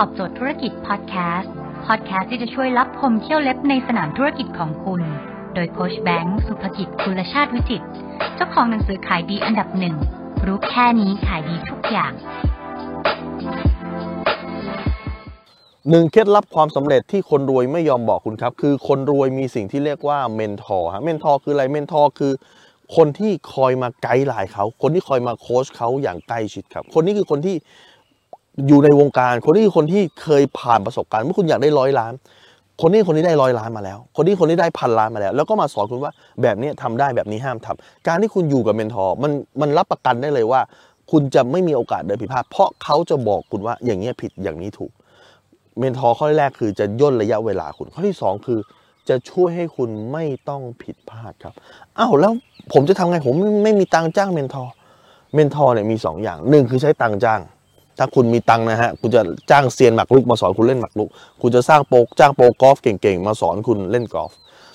ตอบโจทย์ธุรกิจพอดแคสต์ พอดแคสต์ที่จะช่วยลับคมเขี้ยวเล็บในสนามธุรกิจของคุณ โดยโค้ชแบงค์สุภกิจคุลชาติวิจิต เจ้าของหนังสือขายดีอันดับหนึ่ง รู้แค่นี้ขายดีทุกอย่างหนึ่งเคล็ดลับความสำเร็จที่คนรวยไม่ยอมบอกคุณครับ คือคนรวยมีสิ่งที่เรียกว่า mentor ฮะ mentor คืออะไร mentor คือ คนที่คอยมา guideline เขา คนที่คอยมาโค้ชเขาอย่างใกล้ชิดครับ คนนี้คือคนที่ อยู่ในวงการ คนนี้คนที่เคยผ่านประสบการณ์เมื่อคุณอยากได้ร้อยล้าน คนนี้คนนี้ได้ร้อยล้านมาแล้ว คนนี้คนนี้ได้พันล้านมาแล้ว แล้วก็มาสอนคุณว่าแบบนี้ทำได้แบบนี้ห้ามทำการที่คุณอยู่กับ mentor มันมันรับประกันได้เลยว่า คุณจะไม่มีโอกาสเดินผิดพลาดเพราะเขาจะบอกคุณว่าอย่างนี้ผิดอย่างนี้ถูก mentor ข้อแรกคือจะย่นระยะเวลาคุณข้อที่ 2 คือจะช่วยให้คุณไม่ต้องผิดพลาดครับอ้าวแล้วผมจะทำไงผมไม่มีตังค์จ้าง mentorเมนทอร์เนี่ยมี2อย่างหนึ่งคือใช้ตังค์จ้าง ถ้าคุณมีตังนะฮะคุณจะจ้างเซียนหมากรุกมาสอนคุณเล่นหมากรุก คุณจะสร้างโปรจ้างโปกอล์ฟเก่งๆ มาสอนคุณเล่นกอล์ฟ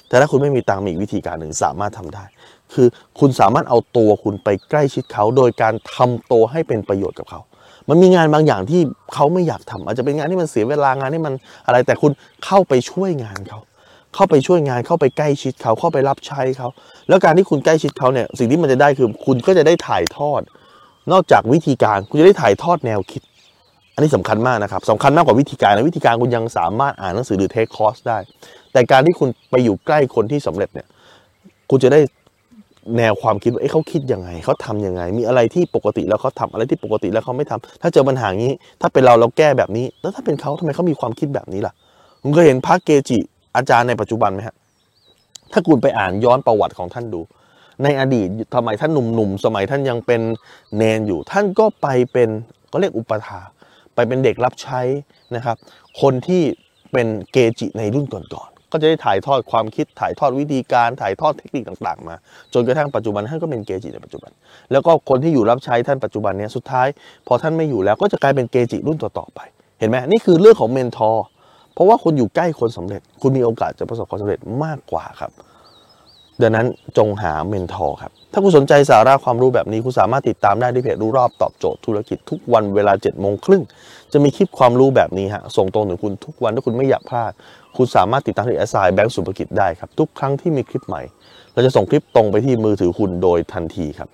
แต่ถ้าคุณไม่มีตังมีอีกวิธีการหนึ่งสามารถทำได้ คือคุณสามารถเอาตัวคุณไปใกล้ชิดเขา โดยการทำตัวให้เป็นประโยชน์กับเขา มันมีงานบางอย่างที่เขาไม่อยากทำอาจจะเป็นงานที่มันเสียเวลางานที่มันอะไรแต่คุณเข้าไปช่วยงานเขาเข้าไปช่วยงานเข้าไปใกล้ชิดเขาเข้าไปรับใช้เขา แล้วการที่คุณใกล้ชิดเขาเนี่ยสิ่งที่มันจะได้คือคุณก็จะได้ถ่ายทอด นอกจากวิธีการคุณจะได้ถ่ายทอดแนวคิด อันนี้สำคัญมากนะครับสำคัญมากกว่าวิธีการนะวิธีการคุณยังสามารถอ่านหนังสือหรือเทคคอร์สได้ แต่การที่คุณไปอยู่ใกล้คนที่สำเร็จเนี่ย คุณจะได้แนวความคิดว่าเอ๊ะเขาคิดยังไงเขาทำยังไง มีอะไรที่ปกติแล้วเขาทำอะไรที่ปกติแล้วเขาไม่ทำถ้าเจอปัญหางนี้ ถ้าเป็นเราเราแก้แบบนี้ แล้วถ้าเป็นเขาทำไมเขามีความคิดแบบนี้ล่ะคุณเคยเห็นพระเกจิอาจารย์ในปัจจุบันไหมฮะถ้าคุณไปอ่านย้อนประวัติของท่านดู ในอดีตทำไมท่านหนุ่มๆสมัยท่านยังเป็นเนนอยู่ ท่านก็ไปเป็นก็เรียกอุปถาไปเป็นเด็กรับใช้นะครับ คนที่เป็นเกจิในรุ่นก่อนๆก็จะได้ถ่ายทอดความคิดถ่ายทอดวิธีการถ่ายทอดเทคนิคต่างๆ มา จนกระทั่งปัจจุบันท่านก็เป็นเกจิในปัจจุบัน แล้วก็คนที่อยู่รับใช้ท่านปัจจุบันเนี้ยสุดท้าย พอท่านไม่อยู่แล้วก็จะกลายเป็นเกจิรุ่นต่อๆไปเห็นไหมนี่คือเรื่องของ mentor เพราะว่าคุณอยู่ใกล้คนสำเร็จ คุณมีโอกาสจะประสบความสำเร็จมากกว่าครับ ดังนั้นจงหา mentor ครับ ถ้าคุณสนใจสาระความรู้แบบนี้คุณสามารถติดตามได้ที่เพจรู้รอบตอบโจทย์ธุรกิจทุกวันเวลา7จ็ดโมงครึ่งจะมีคลิปความรู้แบบนี้ฮะส่งตรงถึงคุณทุกวันถ้าคุณไม่อยากพลาด คุณสามารถติดตามที่แอดไลน์แบงก์สุภกิจได้ครับทุกครั้งที่มีคลิปใหม่ เราจะส่งคลิปตรงไปที่มือถือคุณโดยทันทีครับ